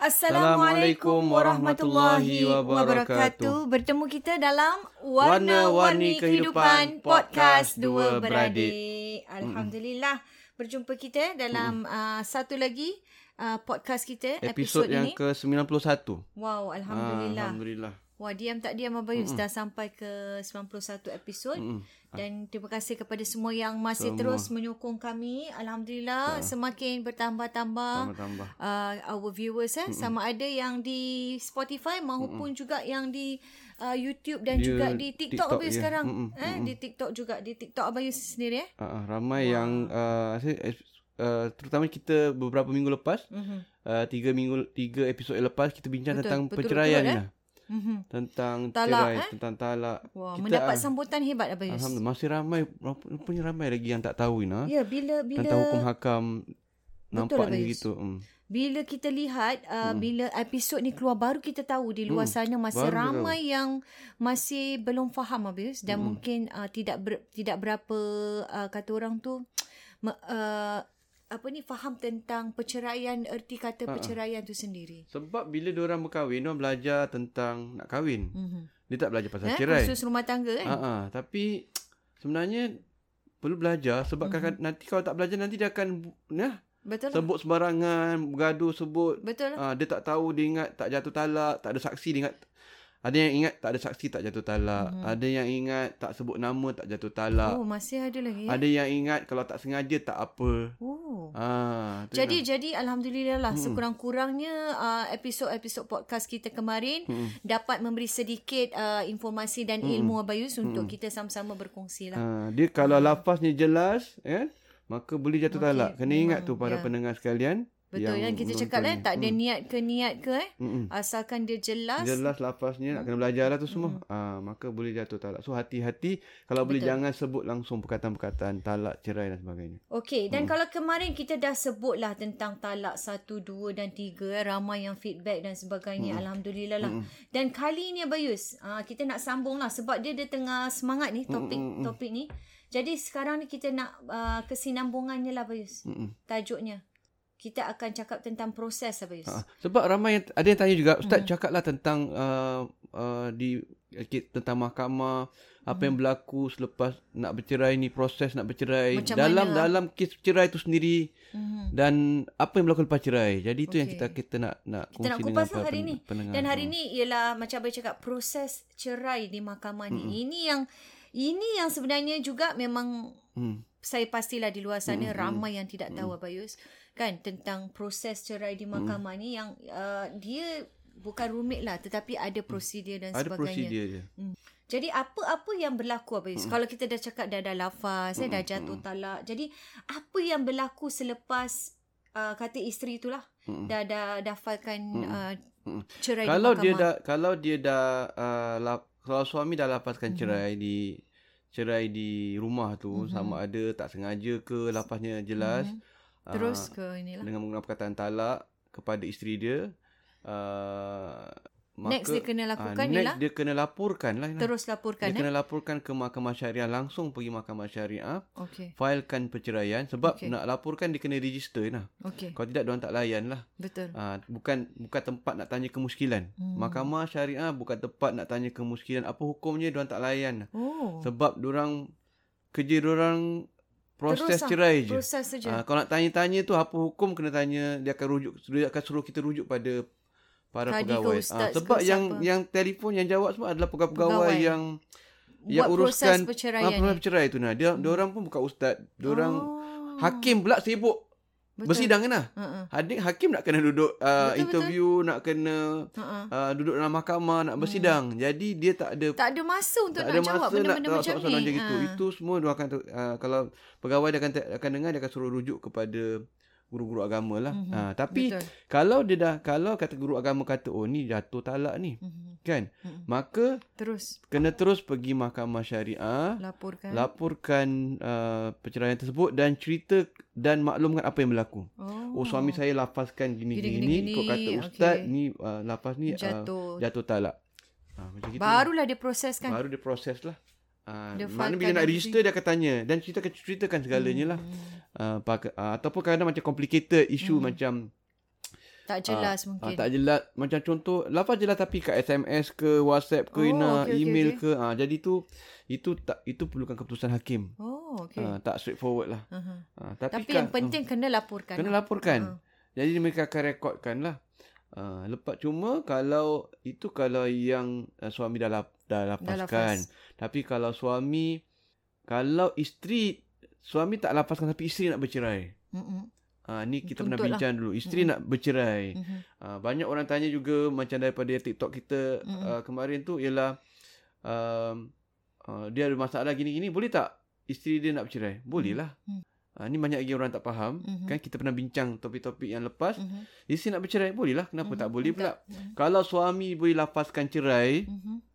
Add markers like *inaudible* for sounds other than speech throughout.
Assalamualaikum warahmatullahi wabarakatuh. Bertemu kita dalam Warna-Warni Kehidupan Podcast Dua Beradik. Alhamdulillah berjumpa kita dalam uh, satu lagi uh, podcast kita episod, episod yang ini. ke-91. Wow, alhamdulillah. Ah, Alhamdulillah. Wah, diam tak diam Abayus dah sampai ke 91 episod. Mm-mm. Dan terima kasih kepada semua yang masih Semua. terus menyokong kami. Alhamdulillah semakin bertambah-tambah Tambah-tambah. uh, our viewers eh sama ada yang di Spotify maupun juga yang di uh, YouTube dan Dia juga di TikTok, TikTok, Abayus ya. sekarang. Mm-mm, Eh di TikTok juga di TikTok Abayus sendiri eh. Ah, ah, ramai yang uh, saya, uh, terutama kita beberapa minggu lepas, Mhm. uh, tiga minggu tiga episod lepas kita bincang Betul, tentang betul-betul, perceraian eh? Ni. Mhm. Tentang Talak, cerai, eh? tentang talak. Wah, Kita, mendapat sambutan hebat Abayus. Alhamdulillah masih ramai rupanya ramai lagi yang tak tahu Ina. Ya, bila bila Tentang hukum hakam nampaknya Abayus. gitu. Hmm. Bila kita lihat uh, hmm. bila episod ni keluar baru kita tahu di luar Hmm, sana masih baru ramai yang masih belum faham Abius dan Hmm. mungkin uh, tidak ber, tidak berapa uh, kata orang tu uh, apa ni faham tentang perceraian erti kata Ha-ha. perceraian tu sendiri. Sebab bila diorang berkahwin, diorang belajar tentang nak kahwin. Mhm. Dia tak belajar pasal Eh, cerai. khusus rumah tangga kan? Ha ah, tapi sebenarnya perlu belajar sebab Mhm. mm-hmm. nanti kalau tak belajar nanti dia akan ya, Betul. lah. sebut sembarangan, bergaduh sebut. Betul. lah. Ah, dia tak tahu, dia ingat tak jatuh talak, tak ada saksi, dia ingat ada yang ingat tak ada saksi tak jatuh talak, Mhm. ada yang ingat tak sebut nama tak jatuh talak. Oh, masih ada lagi. Ya? Ada yang ingat kalau tak sengaja tak apa. Oh. Tu Jadi lah. jadi alhamdulillah lah sekurang-kurangnya uh, episod-episod podcast kita kemarin Mm-mm. dapat memberi sedikit uh, informasi dan ilmu Abayus untuk kita sama-sama berkongsi lah. Ah, dia kalau lafaznya jelas, ya, maka boleh jatuh Okey, talak. Kena ingat tu para ya. pendengar sekalian. Betul yang kita cakap eh tak ada niat ke niat ke eh Mm-mm. asalkan dia jelas. Jelas lafaznya nak kena belajar lah tu semua. Ah, maka boleh jatuh talak. So hati-hati kalau boleh Betul. jangan sebut langsung perkataan-perkataan talak, cerai dan sebagainya. Okey dan kalau kemarin kita dah sebutlah tentang talak 1 2 dan 3 eh, ramai yang feedback dan sebagainya alhamdulillah lah. Dan kali ni Abayus uh, kita nak sambung lah sebab dia dia tengah semangat ni topik topik ni. Jadi sekarang ni kita nak uh, kesinambungannya lah Abayus. Mm-mm. Tajuknya kita akan cakap tentang proses Abayus. Ah, sebab ramai yang ada yang tanya juga, ustaz cakaplah tentang uh, uh, di tentang mahkamah apa yang berlaku selepas nak bercerai ni proses nak bercerai Macam dalam mana? dalam kes cerai itu sendiri Mhm. dan apa yang berlaku lepas cerai. Jadi itu yang Okey. kita kita nak nak Kita nak kongsi kupas dengan lah hari pen- ni. pendengar. Dan hari Hmm. ni ialah macam Abang cakap proses cerai di mahkamah ni. Ini yang ini yang sebenarnya juga memang Hmm. Saya pastilah di luar sana ramai yang tidak tahu Abayus kan tentang proses cerai di mahkamah ni yang uh, dia bukan rumit lah tetapi ada prosedur dan Ada sebagainya. prosedur dia. Hmm. Jadi apa-apa yang berlaku Abayus? Kalau kita dah cakap dah ada lafaz, eh, dah jatuh talak. Jadi apa yang berlaku selepas uh, kata isteri itulah dah dah dafalkan uh, cerai Kalau di dia mahkamah. dah kalau dia dah uh, lap, kalau suami dah Mhm. lapaskan cerai di cerai di rumah tu sama ada tak sengaja ke lapasnya jelas Mhm. ah, Terus ke inilah. dengan menggunakan perkataan talak kepada isteri dia uh, maka Next dia kena lakukan ah, next ialah? dia kena laporkan lah Ina. Terus laporkan dia eh. kena laporkan ke mahkamah syariah langsung pergi mahkamah syariah Okey. filekan perceraian sebab Okey. nak laporkan dia kena register nah Okey. kalau tidak dia tak layan lah Betul. Ah, bukan bukan tempat nak tanya kemuskilan. Hmm. Mahkamah syariah bukan tempat nak tanya kemuskilan. Apa hukumnya dia tak layan. Oh. Sebab orang kerja orang proses Terus lah, cerai je. Proses saja. Ah, kalau nak tanya-tanya tu apa hukum kena tanya dia akan rujuk dia akan suruh kita rujuk pada para Kadi ke pegawai. ustaz sebab ke yang siapa? yang telefon yang jawab semua adalah pegawai-pegawai Pegawai. yang Buat yang proses uruskan perceraian ah, proses perceraian tu nah. Dia dia orang pun bukan ustaz. Dia orang Oh. hakim pula sibuk Betul. bersidang kan. Ha-ha. Hakim hakim nak kena duduk uh, Betul, interview, nak kena Ha-ha. uh, duduk dalam mahkamah, nak bersidang. Jadi dia tak ada Tak ada masa untuk tak nak jawab nak benda-benda jawab macam soalan ni. macam itu. Ha. Itu semua dia akan uh, kalau pegawai dia akan akan dengar dia akan suruh rujuk kepada guru-guru agama lah. Mhm. Ha, tapi Betul. kalau dia dah kalau kata guru agama kata oh ni jatuh talak ni Mhm. kan. Mhm. Maka Terus kena terus pergi mahkamah syariah laporkan. laporkan uh, perceraian tersebut dan cerita dan maklumkan apa yang berlaku. Oh. Oh suami saya lafazkan Gini, gini-gini gini, gini, ikut kata ustaz Okey. ni uh, lafaz ni uh, jatuh. jatuh talak. Ha, macam gitu. Barulah dia proseskan. baru dia proses lah. Uh, Dia maknanya bila nak register dia akan tanya dan ceritakan ceritakan segalanya lah. Uh, pak, uh, ataupun kadang macam complicated issue Hmm. macam Tak jelas uh, mungkin. tak jelas macam contoh lafaz jelas tapi kat SMS ke WhatsApp ke Oh, Ina, okey, email okey. ke uh, jadi tu itu tak itu perlukan keputusan hakim. Oh, okey. Okay. Uh, tak straightforward lah. Uh-huh. Uh, tapi, Tapi kan, yang penting kena laporkan. Kena lah. laporkan. Ha. Jadi mereka akan rekodkan lah. Uh, lepas cuma kalau itu kalau yang uh, suami dah, lap, dah Dah lapaskan. lafaz. Tapi kalau suami kalau isteri suami tak lapaskan tapi isteri nak bercerai. Mm-mm. Ha, ni kita Tuntut pernah lah. bincang dulu. Isteri nak bercerai. Ha, banyak orang tanya juga macam daripada TikTok kita Mm-mm. uh, kemarin tu ialah um, uh, dia ada masalah gini-gini boleh tak isteri dia nak bercerai? Boleh lah. Ha, ni banyak lagi orang tak faham. Mhm. Kan kita pernah bincang topik-topik yang lepas. Mhm. Isteri nak bercerai boleh lah. Kenapa Mhm. tak boleh pula? Mhm. Kalau suami boleh lapaskan cerai, Mhm.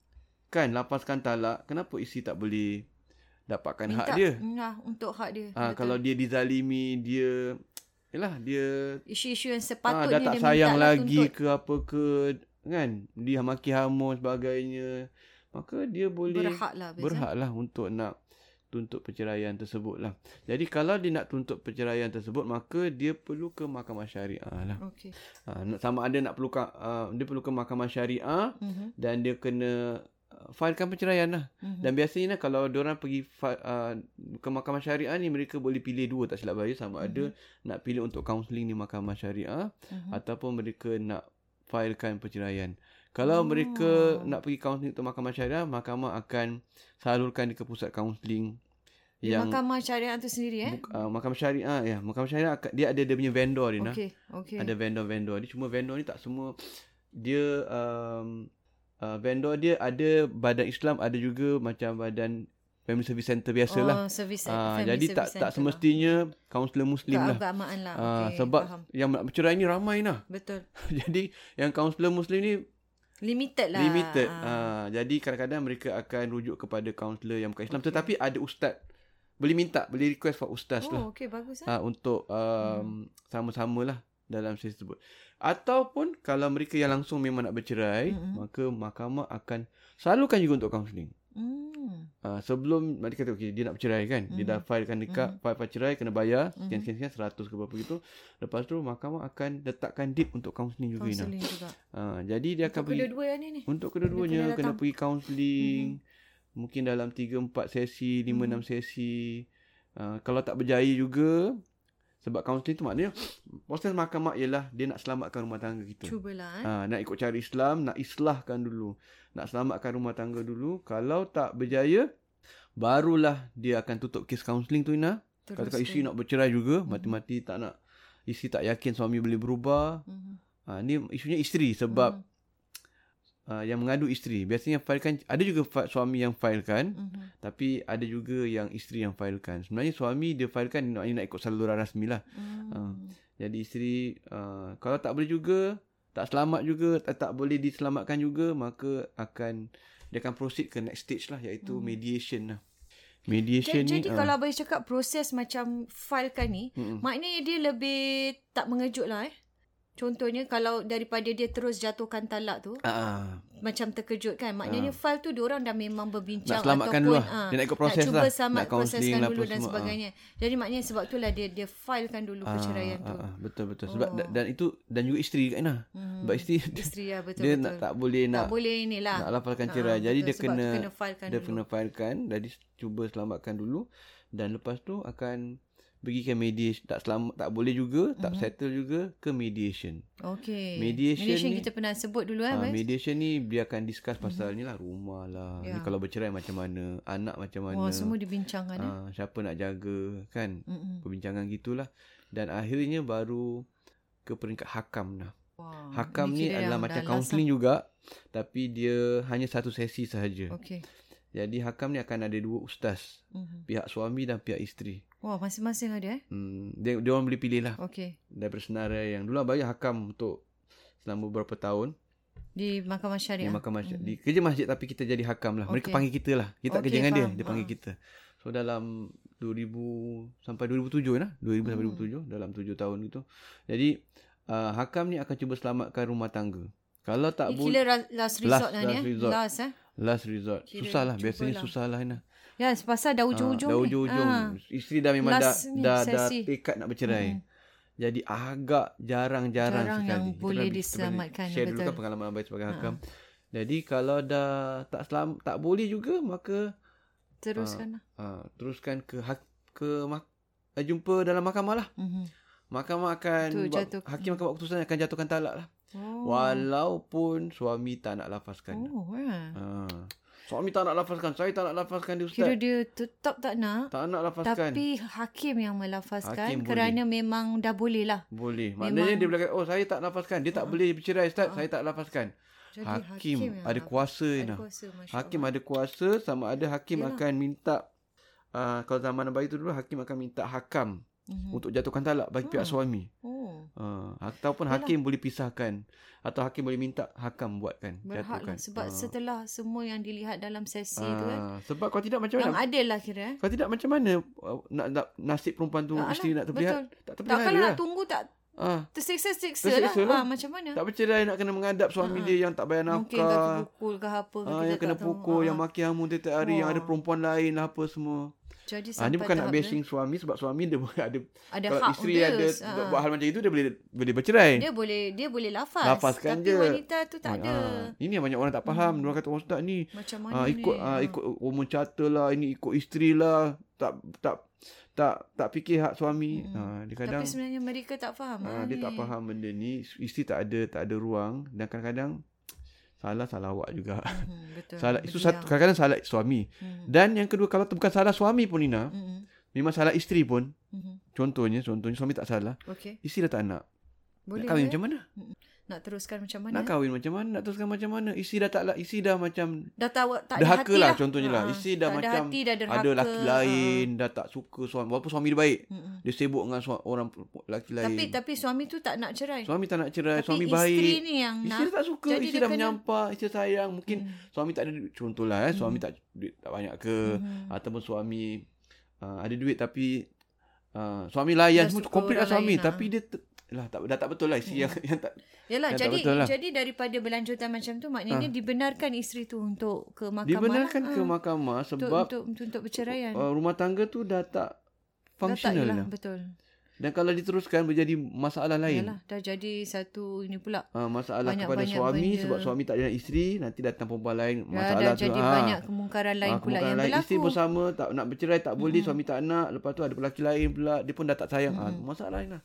Kan lapaskan talak, kenapa isteri tak boleh dapatkan Minta, hak dia? Nah, untuk hak dia. Ah Betul. kalau dia dizalimi, dia yalah dia isu-isu yang ah, sepatutnya dah tak sayang lah lagi tuntut. ke apa ke kan dia maki hamun sebagainya maka dia boleh berhak lah Bez, berhak lah untuk nak tuntut perceraian tersebut lah. Jadi kalau dia nak tuntut perceraian tersebut maka dia perlu ke mahkamah syariah lah. Okey. Ha, sama ada nak perlu ke, uh, dia perlu ke mahkamah syariah Mhm. dan dia kena uh, filekan perceraian lah. Mhm. Dan biasanya kalau orang pergi fi- uh, ke mahkamah syariah ni mereka boleh pilih dua tak silap saya sama ada nak pilih untuk kaunseling di mahkamah syariah Mhm. ataupun mereka nak filekan perceraian. Kalau Oh. mereka nak pergi kaunseling untuk mahkamah syariah, mahkamah akan salurkan ke pusat kaunseling yang mahkamah syariah tu sendiri eh. Buk- uh, mahkamah syariah ya mahkamah syariah dia ada dia punya vendor dia nah Okey, okey. ada vendor-vendor dia cuma vendor ni tak semua dia um, uh, vendor dia ada badan Islam ada juga macam badan family service center biasalah Oh, service Ah, family jadi service tak tak semestinya kaunselor muslim lah. lah Keagamaan lah. Ah, Okey, sebab faham. yang nak bercerai ni ramai nah Betul. *laughs* jadi yang kaunselor muslim ni Limited lah. limited Ah. uh, jadi kadang-kadang mereka akan rujuk kepada kaunselor yang bukan Islam Okey. tetapi ada ustaz boleh minta boleh request for ustaz lah Oh, okey bagus ah. uh, untuk um, sama-sama lah dalam sesi tersebut. Ataupun kalau mereka yang langsung memang nak bercerai, Mm-mm. maka mahkamah akan salurkan juga untuk kaunseling. Hmm. Uh, sebelum mereka kata okey dia nak bercerai kan, dia dah filekan dekat file file cerai kena bayar sekian sekian sekian 100 ke berapa gitu. Lepas tu mahkamah akan letakkan date untuk kaunseling juga Ina. Kaunseling juga. Uh, jadi dia akan Untuk pergi kedua-dua ni ni. untuk kedua-duanya kena kena, pergi kaunseling. Mungkin dalam 3 4 sesi, 5 Mhm. 6 sesi. Uh, kalau tak berjaya juga sebab kaunseling tu maknanya *sniffs* proses mahkamah ialah dia nak selamatkan rumah tangga kita. Cubalah eh. Ha, nak ikut cara Islam, nak islahkan dulu. Nak selamatkan rumah tangga dulu. Kalau tak berjaya, barulah dia akan tutup kes kaunseling tu Ina. Terus Katakan isteri nak bercerai juga, mati-mati tak nak isteri tak yakin suami boleh berubah. Mhm. Ha, ni isunya isteri sebab Mhm. Uh, yang mengadu isteri. Biasanya filekan ada juga fa- suami yang filekan Mhm. tapi ada juga yang isteri yang filekan. Sebenarnya suami dia filekan nak, nak ikut saluran rasmi lah. Hmm. Jadi isteri uh, kalau tak boleh juga tak selamat juga tak, tak boleh diselamatkan juga maka akan dia akan proceed ke next stage lah iaitu mediation lah. Mediation Jadi, ni jadi ah, kalau abang cakap proses macam filekan ni, Mm-mm. maknanya dia lebih tak mengejut lah eh. Contohnya kalau daripada dia terus jatuhkan talak tu Ah, macam terkejut kan maknanya file tu diorang dah memang berbincang Nak selamatkan ataupun dulu lah. ah, Dia nak ikut proses cuba lah. selamat Nak proseskan lah dulu dan semua, ah. sebagainya jadi maknanya sebab itulah dia dia filekan dulu perceraian tu ah, betul betul. Sebab Oh. dan, dan itu dan juga isteri kan nah. Hmm. Sebab isteri isteri ya betul dia betul nak tak boleh tak nak boleh inilah nak lafalkan cerai. Jadi betul. dia kena kena filekan dia dulu. kena filekan. Jadi cuba selamatkan dulu dan lepas tu akan pergi ke mediation tak selamat tak boleh juga tak Mhm. settle juga ke mediation. Okey. Mediation mediation ni- kita pernah sebut dulu eh. Ah, Bas? mediation ni dia akan discuss pasal ni lah rumah lah. Ni Ya. kalau bercerai macam mana, anak macam mana. Wah, semua dibincangkan eh. ah, siapa nak jaga kan. Mm-mm. Perbincangan gitulah. Dan akhirnya baru ke peringkat hakam lah. Wah, Hakam ni adalah dah- macam dah kaunseling juga tapi dia hanya satu sesi sahaja. Okey. Jadi hakam ni akan ada dua ustaz, Mhm. pihak suami dan pihak isteri. Wah, masing-masing ada eh. Hmm, dia dia orang boleh pilih lah Okey. daripada senarai yang dulu lah bayar hakam untuk selama beberapa tahun Di mahkamah di syariah. mahkamah masjid. Di kerja masjid tapi kita jadi hakam lah. Mereka Okey. panggil kita lah. Kita tak Okey, kerja dengan dia, faham. dia panggil Ha. kita. So dalam 2000 sampai 2007 lah. 2000 sampai Hmm. 2007 dalam 7 tahun gitu. Jadi uh, hakam ni akan cuba selamatkan rumah tangga. Kalau tak Ni boleh kira ra- last resort lah ni last eh. resort. Last eh. last resort. Kira susah lah. Biasanya susah lah Ina. Ya, pasal dah ujung-ujung dah ni. ujung-ujung. Ah. Isteri dah memang dah Last ni dah, dah sesi. tekad nak bercerai. Mm-mm. Jadi agak jarang-jarang Jarang sekali. yang Kita boleh kita diselamatkan, Share dulu betul. kan pengalaman Abai sebagai Ha. hakam. Jadi kalau dah tak selam, tak boleh juga maka Teruskan lah. uh, teruskan ke hak, ke mak, jumpa dalam mahkamah lah. Mhm. Mahkamah akan buat, jatuh- hakim akan buat keputusan akan jatuhkan talak lah. Oh. Walaupun suami tak nak lafazkan. Oh, ya. Ha. Suami tak nak lafazkan, saya tak nak lafazkan dia ustaz. Kira dia tetap tak nak. tak nak lafazkan. Tapi hakim yang melafazkan Hakim kerana memang dah boleh lah. Boleh. Memang- Maknanya dia boleh kata, oh saya tak lafazkan. Dia tak boleh bercerai Ustaz. Saya tak lafazkan. Jadi Hakim, yang ada kuasa Ada kuasa, Hakim Allah. ada kuasa sama ada hakim Yalah. akan minta uh, kalau zaman Nabi itu dulu hakim akan minta hakam Mhm. untuk jatuhkan talak bagi pihak Hmm. suami. Oh, Uh, ataupun Yalah. hakim boleh pisahkan atau hakim boleh minta hakam buatkan berhak jatuhkan. lah. Sebab Ah. setelah semua yang dilihat dalam sesi tu kan. Ah, sebab kalau tidak macam Yang mana? adil lah kira eh. Kalau tidak macam mana uh, nak, nak nasib perempuan tu alah, nak terpelihat? betul. Tak Tak terpelihat kalau lah. nak tunggu tak Ah, tersiksa-siksa Tersiksa lah. lah. Ah, macam mana? tak bercerai nak kena menghadap suami Ah. dia yang tak bayar Mungkin kaki nafkah. pukul ke apa ke Ah, yang kena tahu. pukul, Ah, yang maki hamun tiap hari, yang ada Wah. perempuan lain lah apa semua. Jadi Ah, sampai bukan nak tahap tu, bashing suami sebab suami dia boleh ada Ada kalau hak isteri dia. ada Ah. buat hal macam itu dia boleh boleh bercerai. Dia boleh dia boleh lafaz. Lafazkan tapi je. wanita tu tak ada. Ah, ini yang banyak orang tak faham. Dia orang kata "Oh, ustaz ni Macam mana ah, ikut ni? ah, ikut woman charter lah, ini ikut isteri lah. Tak tak tak tak fikir hak suami. Mm-mm. Ah, dia kadang Tapi sebenarnya mereka tak faham. ah, ah, dia ni. tak faham benda ni. Isteri tak ada tak ada ruang dan kadang-kadang salah salah awak juga. Hmm, *laughs* betul. Salah itu satu kadang-kadang salah suami. Hmm. Dan yang kedua kalau bukan salah suami pun Nina, Hmm. memang salah isteri pun. Hmm. Contohnya, contohnya suami tak salah, Okey. isteri dah tak nak. Boleh kahwin ke? macam mana? Nak teruskan macam mana? Nak kahwin macam mana? Nak teruskan macam mana? Isteri dah tak lah, isteri dah macam Dah tak ada derhaka hati lah lah. contohnya lah. Ah, Isteri dah tak macam ada hati, dah derhaka. ada laki Ah. lain, dah tak suka suami. Walaupun suami dia baik. Mm-mm. Dia sibuk dengan suami, orang laki lain. Tapi tapi suami tu tak nak cerai. suami tak nak cerai, tapi suami isteri baik. ni yang nak. Isteri tak suka, Jadi isteri dia dah kena- menyampah, isteri sayang. Mungkin Hmm. suami tak ada. Contohlah eh, suami tak duit tak banyak ke Mhm. ataupun suami uh, ada duit tapi uh, suami layan semua komplit lah suami lain tapi dia ter- lah tak dah tak betul lah isteri yang yang tak Yalah, Ya, tak jadi betul lah. jadi daripada berlanjutan macam tu maknanya dibenarkan isteri tu untuk ke mahkamah. dibenarkan lah. ke Ah. mahkamah sebab untuk, untuk, untuk berceraian. uh, rumah tangga tu dah tak Dah tak functional yalah, dah. betul. Dan kalau diteruskan menjadi masalah lain. Yalah, dah jadi satu ini pula. Uh, masalah Banyak- kepada banyak suami benda. sebab suami tak ada isteri nanti datang perempuan lain Ya, masalah dah tu jadi ah. banyak kemungkaran lain Ah, pula kemungkaran yang lain. berlaku. Isteri bersama tak nak bercerai tak boleh Mm-mm. suami tak nak lepas tu ada lelaki lain pula dia pun dah tak sayang ah, Mm-mm. masalah lain lah.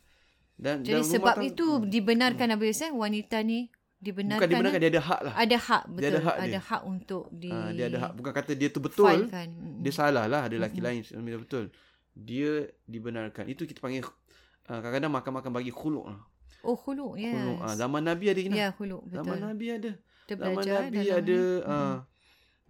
Dan Jadi dan sebab tang- itu dibenarkan hmm. Abis eh wanita ni dibenarkan, bukan dibenarkan dia ada hak lah. ada hak betul Dia ada hak ada dia. hak untuk di Ah, dia ada hak bukan kata dia tu betul filekan. Dia salah lah ada lelaki Mm-mm. lain dia betul. Dia dibenarkan. Itu kita panggil ah, kadang-kadang mahkamah akan bagi khuluk lah. oh khuluk yes. Khuluk. Ah, zaman Nabi ada Ina. ya khuluk betul Zaman Nabi ada. Kita Zaman Nabi dalam ada ni. ah,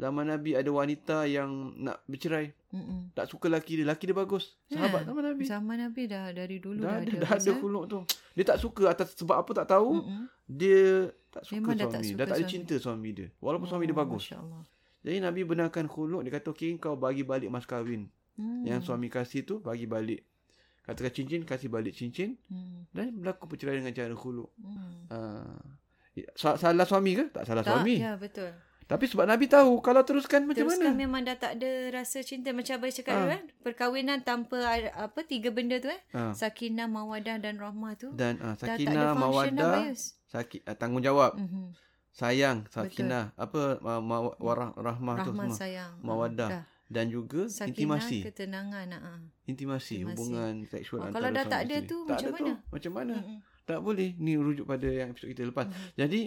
zaman Nabi ada wanita yang nak bercerai. Mm-mm. Tak suka laki dia. Laki dia bagus. Sahabat Ya, zaman Nabi. Zaman Nabi dah dari dulu dah dah, ada, dah ada khuluk tu. Dia tak suka atas sebab apa tak tahu. Mm-mm. Dia tak suka Memang dah suami. tak Dah suka tak ada suami. cinta suami dia. Walaupun suami dia Oh, bagus. Jadi Nabi benarkan khuluk. Dia kata, okey kau bagi balik mas kahwin. Hmm. Yang suami kasih tu bagi balik. katakan cincin kasih balik cincin Hmm. dan berlaku perceraian dengan cara khuluk. Hmm. Uh, salah suami ke? Tak salah Tak, suami. ya betul. Tapi sebab Nabi tahu kalau teruskan macam Teruskan mana? memang dah tak ada rasa cinta macam Abang cakap Ah. ha. kan. Perkahwinan tanpa ada- apa tiga benda tu eh. Ha. Sakinah, mawadah dan rahmah tu. Dan uh, dah tak ada sakinah, function dah mawaddah, Bayus. sakit uh, tanggungjawab, Mhm. sayang, sakinah, apa uh, ma- warah, rahmah tu Rahmah semua. sayang. Ah, Mawaddah. dah. Dan juga Sakinah, intimasi. ketenangan. Ha. Intimasi, Intimasi. hubungan seksual Oh, antara kalau dah tak ada tu, tak macam ada mana? Tu, macam mana? Mm-mm. Tak boleh. Ni rujuk pada yang episod kita lepas. Mhm. Jadi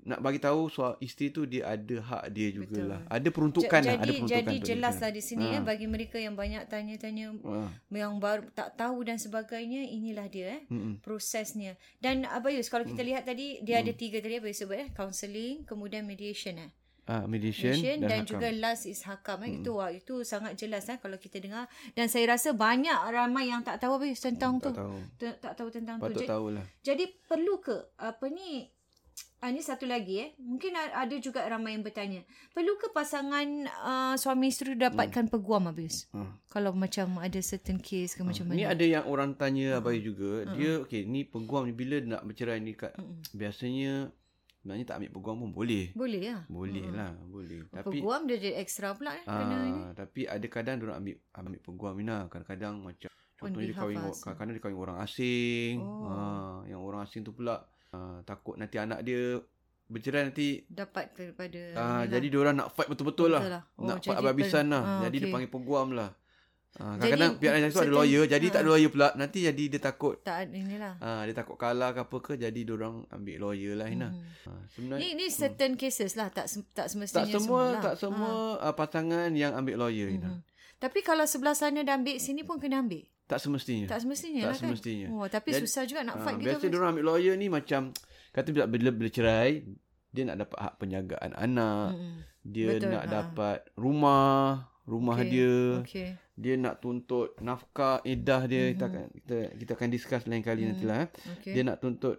nak bagi tahu soal isteri tu dia ada hak dia Betul. jugalah. Ada peruntukan Ja- lah, ada jadi peruntukan. jadi untuk jelas dia. lah di sini Ha. eh bagi mereka yang banyak tanya-tanya Ha. yang baru tak tahu dan sebagainya inilah dia eh Mm-mm. prosesnya. Dan Abayus kalau Hmm. kita lihat tadi dia ada tiga tadi Abayus sebut eh counselling kemudian mediation eh. Ah, mediation, Mediation dan, hakam. Hmm. juga last is hakam eh. Itu wah, itu sangat jelas eh kalau kita dengar dan saya rasa banyak ramai yang tak tahu Abayus tentang tak tu. tahu. Tak, tak tahu tentang Patut tu. Jadi, tahulah. jadi perlu ke apa ni Ah, ni satu lagi eh. Mungkin ada juga ramai yang bertanya. Perlu ke pasangan uh, suami isteri dapatkan peguam habis? Hmm. Kalau macam ada certain case ke macam Ni mana? ada yang orang tanya abai juga. Dia okey, ni peguam ni bila nak bercerai ni kat Mm-mm. biasanya sebenarnya tak ambil peguam pun boleh. Boleh lah. Boleh lah, boleh. Tapi Peguam dia jadi extra pula eh. Kena ini. ah, tapi ada kadang dia ambil ambil peguam ni lah. Kadang-kadang macam On contohnya dia kahwin us. kadang-kadang dia kahwin orang asing. Oh. Ah, yang orang asing tu pula ah, takut nanti anak dia bercerai nanti Dapat daripada ah, ni jadi dia orang nak fight betul-betul lah. Lah. Oh, nak fight habis-habisan per- lah. ah, jadi dia okey. panggil peguam lah. Ah, Jadi, kadang-kadang pihak lain tu ada lawyer jadi tak ada lawyer pula nanti jadi dia takut tak inilah. Ah, dia takut kalah ke apa ke jadi dia orang ambil lawyer lah. Hmm. Ah, sebenarnya Ni ni certain cases lah tak tak tak semestinya semua lah. tak semua ah, pasangan yang ambil lawyer Hina. Mhm. Tapi kalau sebelah sana dah ambil sini pun kena ambil. Tak semestinya. Tak semestinya Tak lah kan. semestinya. Oh, tapi Jadi- susah juga nak Ah, fight gitu. biasa dia orang ambil lawyer ni macam kata bila bila, bila cerai dia nak dapat hak penjagaan anak, Mm-mm. dia Betul, nak ha. dapat rumah, rumah Okey, dia, Okey. dia nak tuntut nafkah iddah dia Mhm. kita akan kita kita akan discuss lain kali Mhm. nantilah eh. Okey. Dia nak tuntut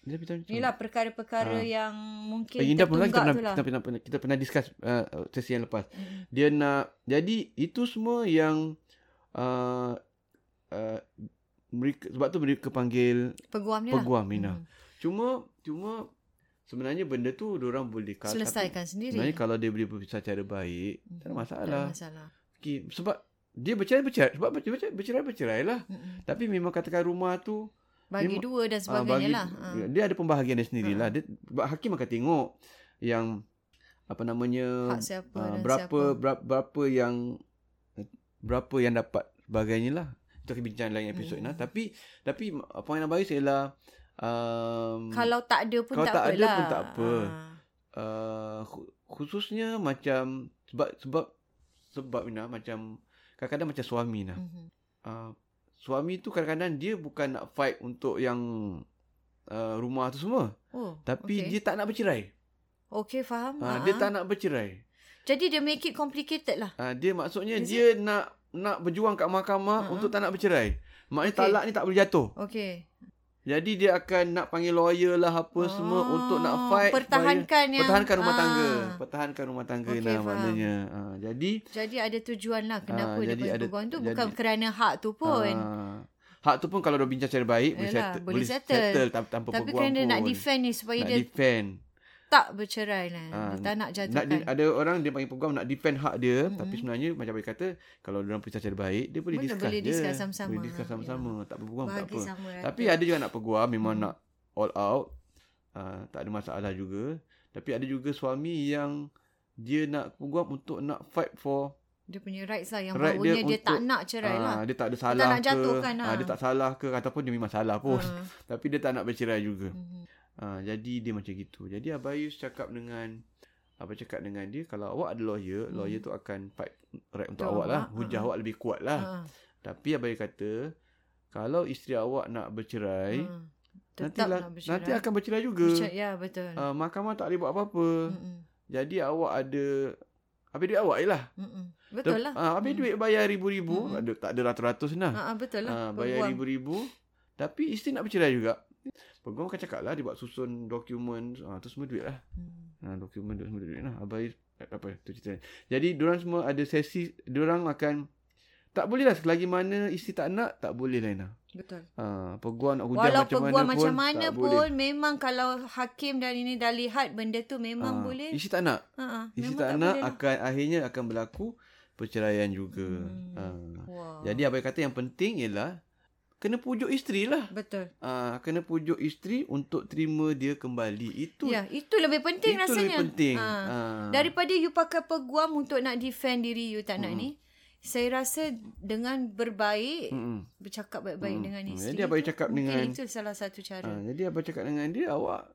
dia beritahu macam Inilah perkara-perkara Ah. yang mungkin Indah kita tertunggak pernah, tu lah. kita pernah, pernah kita pernah discuss uh, sesi yang lepas. Mm. Dia nak jadi itu semua yang uh, uh, mereka sebab tu mereka panggil Peguam ni lah. peguam Mina. Mm. Cuma cuma sebenarnya benda tu orang boleh kalau Selesaikan sendiri. Sebenarnya kalau dia boleh berpisah secara baik, tak ada Mhm. masalah. Tak ada masalah. Okay, sebab dia bercerai bercerai sebab bercerai bercerai bercerai lah. Mm-mm. Tapi memang katakan rumah tu Bagi Memang- dua dan ah, sebagainya lah. Ah. dia ada pembahagian dia sendirilah. Ha. Dia sebab hakim akan tengok yang apa namanya Hak siapa Ah, dan berapa, siapa. berapa berapa yang berapa yang dapat sebagainya lah. Kita bincang lain episod Hmm. mm. Tapi tapi poin yang baik ialah um, Kalau tak ada pun kalau tak tak ada pun tak apa. Ah. uh, khu- khususnya macam sebab sebab sebab Mina macam kadang-kadang macam suami nah. Mhm. Uh, suami tu kadang-kadang dia bukan nak fight untuk yang uh, rumah tu semua. Oh, Tapi okay. dia tak nak bercerai. Okay, faham. Uh, Ah. dia tak nak bercerai. Jadi dia make it complicated lah. Uh, dia maksudnya Is dia nak nak berjuang kat mahkamah Uh-huh. untuk tak nak bercerai. Maknanya Okay. talak ni tak boleh jatuh. Okay. Jadi dia akan nak panggil lawyer lah apa semua Oh, untuk nak fight. Pertahankan yang... Pertahankan rumah ah. tangga. Pertahankan rumah tangga okay, nah faham. maknanya. Uh, jadi Jadi ada tujuan lah kenapa dia jadi ada- peguam tu. jadi- Bukan kerana hak tu pun. Ah, hak tu pun kalau dah bincang secara baik boleh Yalah, settle, boleh settle. tanpa, tanpa Tapi peguam kerana pun. nak defend ni supaya nak dia defend. Tak bercerai lah. Ah, dia tak nak Nak jatuhkan. di, ada orang dia panggil peguam nak defend hak dia Mm-mm. tapi sebenarnya macam dia kata kalau dia orang pisah secara baik dia boleh discuss boleh discuss sama-sama. Boleh discuss sama-sama. Tak berpeguam tak apa. sama rata. Tapi ada juga nak peguam memang Hmm. nak all out. Uh, tak ada masalah juga. Tapi ada juga suami yang dia nak peguam untuk nak fight for Dia punya rights lah. Yang Right right dia dia, dia tak untuk- nak cerai lah. ah, dia tak ada salah nak ke jatuhkan ah, lah. dia tak salah ke ataupun dia memang salah pun. Ah. *laughs* Tapi dia tak nak bercerai juga. Mhm. Ha, jadi dia macam gitu. Jadi Abayus cakap dengan apa cakap dengan dia kalau awak ada lawyer, Hmm. lawyer tu akan fight right untuk awak lah. awak, Hujah ha. awak lebih kuat lah. Ah, Tapi Abayus kata kalau isteri awak nak bercerai, ah. nanti lah, bercerai. nanti akan bercerai juga. Bercerai, Ya, betul. Uh, mahkamah tak boleh buat apa-apa. Mm-mm. Jadi awak ada habis duit awak je lah. Mm-mm. Betul lah. Ah, habis Mm. duit bayar ribu-ribu, Mm-mm. ada tak ada ratus-ratus nah. Ah, ah, betul lah. Ah, bayar ribu-ribu. Tapi isteri nak bercerai juga. Peguam akan cakap lah, dia buat susun dokumen, ah, tu semua duit lah. Hmm. Ha, dokumen tu semua duit lah. Abai apa tu cerita. Jadi diorang semua ada sesi, diorang akan Tak boleh lah selagi mana isteri tak nak, tak boleh lah. Betul. Ha, peguam nak Walau macam mana peguam pun, macam mana tak pun, boleh. memang kalau hakim dan ini dah lihat benda tu memang Ha, boleh. Isteri tak nak. Ha, ha, Isteri memang tak, nak, lah. akan akhirnya akan berlaku perceraian juga. Hmm. Ha. Wah. Jadi abang kata yang penting ialah kena pujuk isteri lah. Betul. Ah, kena pujuk isteri untuk terima dia kembali. Itu Ya, itu lebih penting itu rasanya. lebih penting. Ha. Ah. Daripada you pakai peguam untuk nak defend diri you tak nak Hmm. ni. Saya rasa dengan berbaik, Mm-mm. bercakap baik-baik Hmm. dengan Hmm. isteri. Jadi abang cakap dengan- itu salah satu cara. Ah, jadi abang cakap dengan dia awak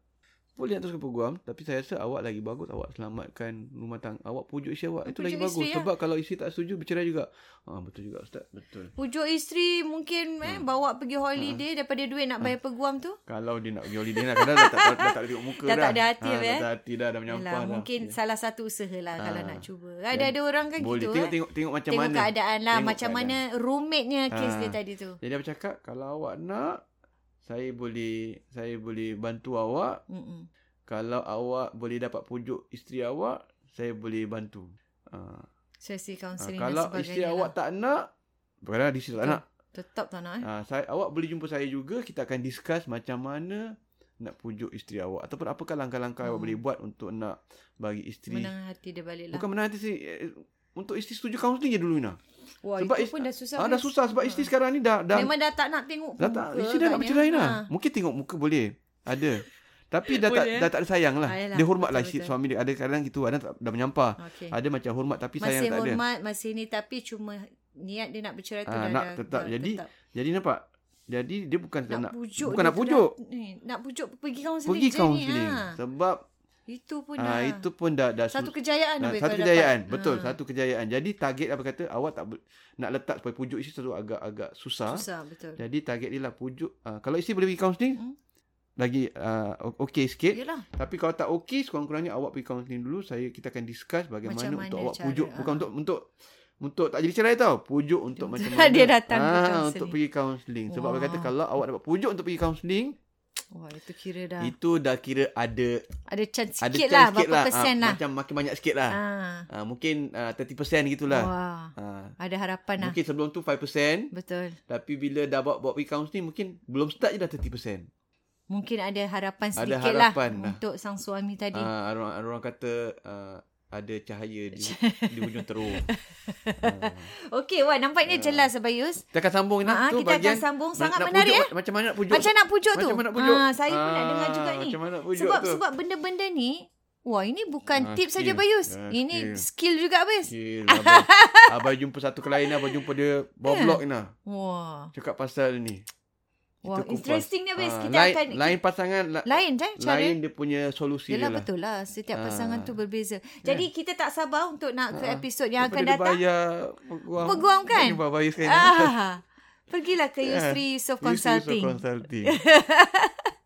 boleh nak teruskan peguam tapi saya rasa awak lagi bagus awak selamatkan rumah tangga awak pujuk isteri awak itu Pujuk lagi bagus isteri, ya. sebab kalau isteri tak setuju bercerai juga ah betul juga ustaz betul Pujuk isteri mungkin eh, bawa pergi holiday daripada duit nak bayar peguam tu. kalau dia nak pergi holiday nak kadang dah tak dah, dah tak ada tengok muka Dah dah tak ada hati, apa, dah eh? tak ada hati dah dah menyampah Yalah, dah Ya. mungkin salah satu usaha lah kalau Ah. nak cuba. Ada ada orang kan boleh gitu. tengok eh. tengok tengok macam Tengok mana keadaan lah Tengok macam keadaan. mana roommate-nya kes Ah. dia tadi tu. jadi abang cakap kalau awak nak saya boleh saya boleh bantu awak Mm-mm. Kalau awak boleh dapat pujuk isteri awak, saya boleh bantu. Ha. Sesi kaunseling kalau dan sebagainya. isteri awak tak nak, kadang isteri tak Betul. nak. tetap tak nak eh. Ha, saya, awak boleh jumpa saya juga, kita akan discuss macam mana nak pujuk isteri awak. Ataupun apakah langkah-langkah Hmm. awak boleh buat untuk nak bagi isteri. Menang hati dia balik lah. Bukan menang hati isteri. Untuk isteri setuju kaunseling je dulu, Ina. Wah, sebab itu pun dah susah. Ah, dah susah sebab Ha. isteri sekarang ni dah... dah Memang dah tak nak tengok dah muka tak, isteri dah nak bercerai dah. Ha. Mungkin tengok muka boleh. Ada. *laughs* Tapi dah tak, eh? dah tak ada sayang lah. Ah, yalah, dia hormat lah betul, isteri betul. suami dia. Ada kadang gitu, ada tak, dah menyampah. Okey. Ada macam hormat tapi sayang Masih tak ada. hormat, masih ni tapi cuma niat dia nak bercerai tu Ah, dah nak dah, tetap. dah Jadi, tetap. Jadi nampak? Jadi dia bukan nak, nak pujuk bukan nak tu pujuk. Dah, ni, nak pujuk pergi kaunseling Pergi je ni, kaunseling. ha. Sebab Itu pun ah, dah. itu pun dah dah satu kejayaan Nah, satu kejayaan. dapat. Betul, Ha. satu kejayaan. Jadi target apa kata awak tak nak letak supaya pujuk isteri satu agak agak susah. Susah betul. Jadi target dia lah pujuk. ah, kalau isteri boleh pergi kaunseling Hmm. lagi uh, okey sikit. Yalah. Tapi kalau tak okey, sekurang-kurangnya awak pergi kaunseling dulu. Saya kita akan discuss bagaimana Macam mana untuk awak cara, pujuk. Bukan ah. untuk untuk untuk tak jadi cerai tau. Pujuk untuk macam *laughs* Dia mana. datang ke ah, kaunseling. untuk pergi kaunseling. Sebab dia kata kalau awak dapat pujuk untuk pergi kaunseling, Wah, itu kira dah. itu dah kira ada ada chance ada sikit chance lah. sikit Berapa persen Ah, lah. Macam makin banyak sikit lah. Ah. Ah, mungkin uh, 30% gitulah. Wah. Ah, Ada harapan lah. mungkin sebelum tu 5%. Betul. Tapi bila dah bawa, bawa pergi counselling, mungkin belum start je dah 30%. Mungkin ada harapan Ada sedikit harapan lah dah. untuk sang suami tadi. Ah, orang, orang kata uh, ada cahaya di, di hujung teruk. Ah. *laughs* Okey, wah nampaknya jelas Abayus. Kita akan sambung nak tu kita akan sambung. Sangat nak menarik, pujuk, eh? Macam mana nak pujuk? Macam nak pujuk tu. Macam mana nak pujuk? Ah, saya pun nak dengar juga ni. Macam mana nak pujuk Sebab tu? sebab benda-benda ni Wah ini bukan Ah, tips saja skill. Bayus. Ah, ini skill. skill juga Bayus. Okay, abang, *laughs* abang jumpa satu klien abang jumpa dia bawah Ya. blok ni nah. Wah. Cakap pasal ni. Wah, kupas. interesting ni Bayus. Ah, Kita lain, akan lain pasangan la, lain kan cara lain dia punya solusi Yelah dia lah. betul lah Setiap Ah. pasangan tu berbeza Jadi kita tak sabar Untuk nak ke Ah. episod yang akan Daripada dia datang bayar peguam. Peguam kan? Dia bayar ah, Pergilah ke Ah. *laughs* Yusri Yusof Yusri Consulting Yusof Consulting. *laughs*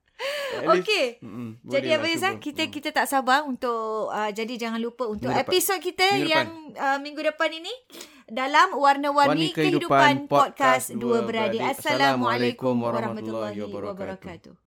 Okey Jadi lah Abang Izzat cuba. kita Mm. kita tak sabar untuk uh, jadi jangan lupa untuk Minggu depan. episod kita Minggu yang uh, minggu depan ini dalam warna-warni Warni kehidupan, Kehidupan podcast dua beradik. Beradik. Assalamualaikum warahmatullahi wabarakatuh.